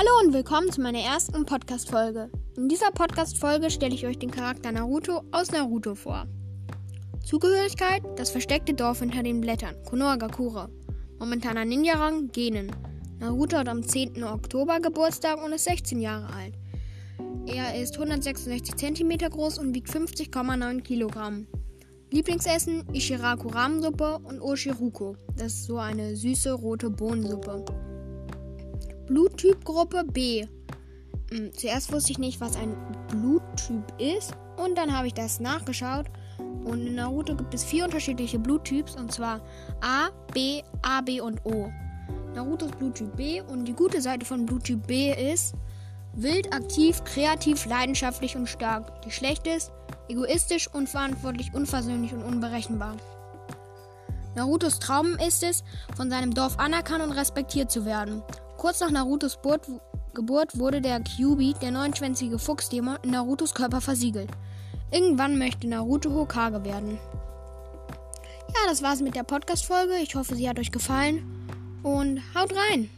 Hallo und willkommen zu meiner ersten Podcast-Folge. In dieser Podcast-Folge stelle ich euch den Charakter Naruto aus Naruto vor. Zugehörigkeit: Das versteckte Dorf hinter den Blättern, Konohagakure. Momentaner Ninja-Rang: Genen. Naruto hat am 10. Oktober Geburtstag und ist 16 Jahre alt. Er ist 166 cm groß und wiegt 50,9 Kilogramm. Lieblingsessen: Ishiraku Rahmensuppe und Oshiruko. Das ist so eine süße rote Bohnensuppe. Bluttypgruppe B. Hm, zuerst wusste ich nicht, was ein Bluttyp ist und dann habe ich das nachgeschaut. Und in Naruto gibt es vier unterschiedliche Bluttyps und zwar A, B, AB und O. Naruto ist Bluttyp B und die gute Seite von Bluttyp B ist wild, aktiv, kreativ, leidenschaftlich und stark. Die schlechte ist egoistisch, unverantwortlich, unversöhnlich und unberechenbar. Narutos Traum ist es, von seinem Dorf anerkannt und respektiert zu werden. Kurz nach Narutos Geburt wurde der Kyubi, der neunschwänzige Fuchsdämon, in Narutos Körper versiegelt. Irgendwann möchte Naruto Hokage werden. Ja, das war's mit der Podcast-Folge. Ich hoffe, sie hat euch gefallen. Und haut rein!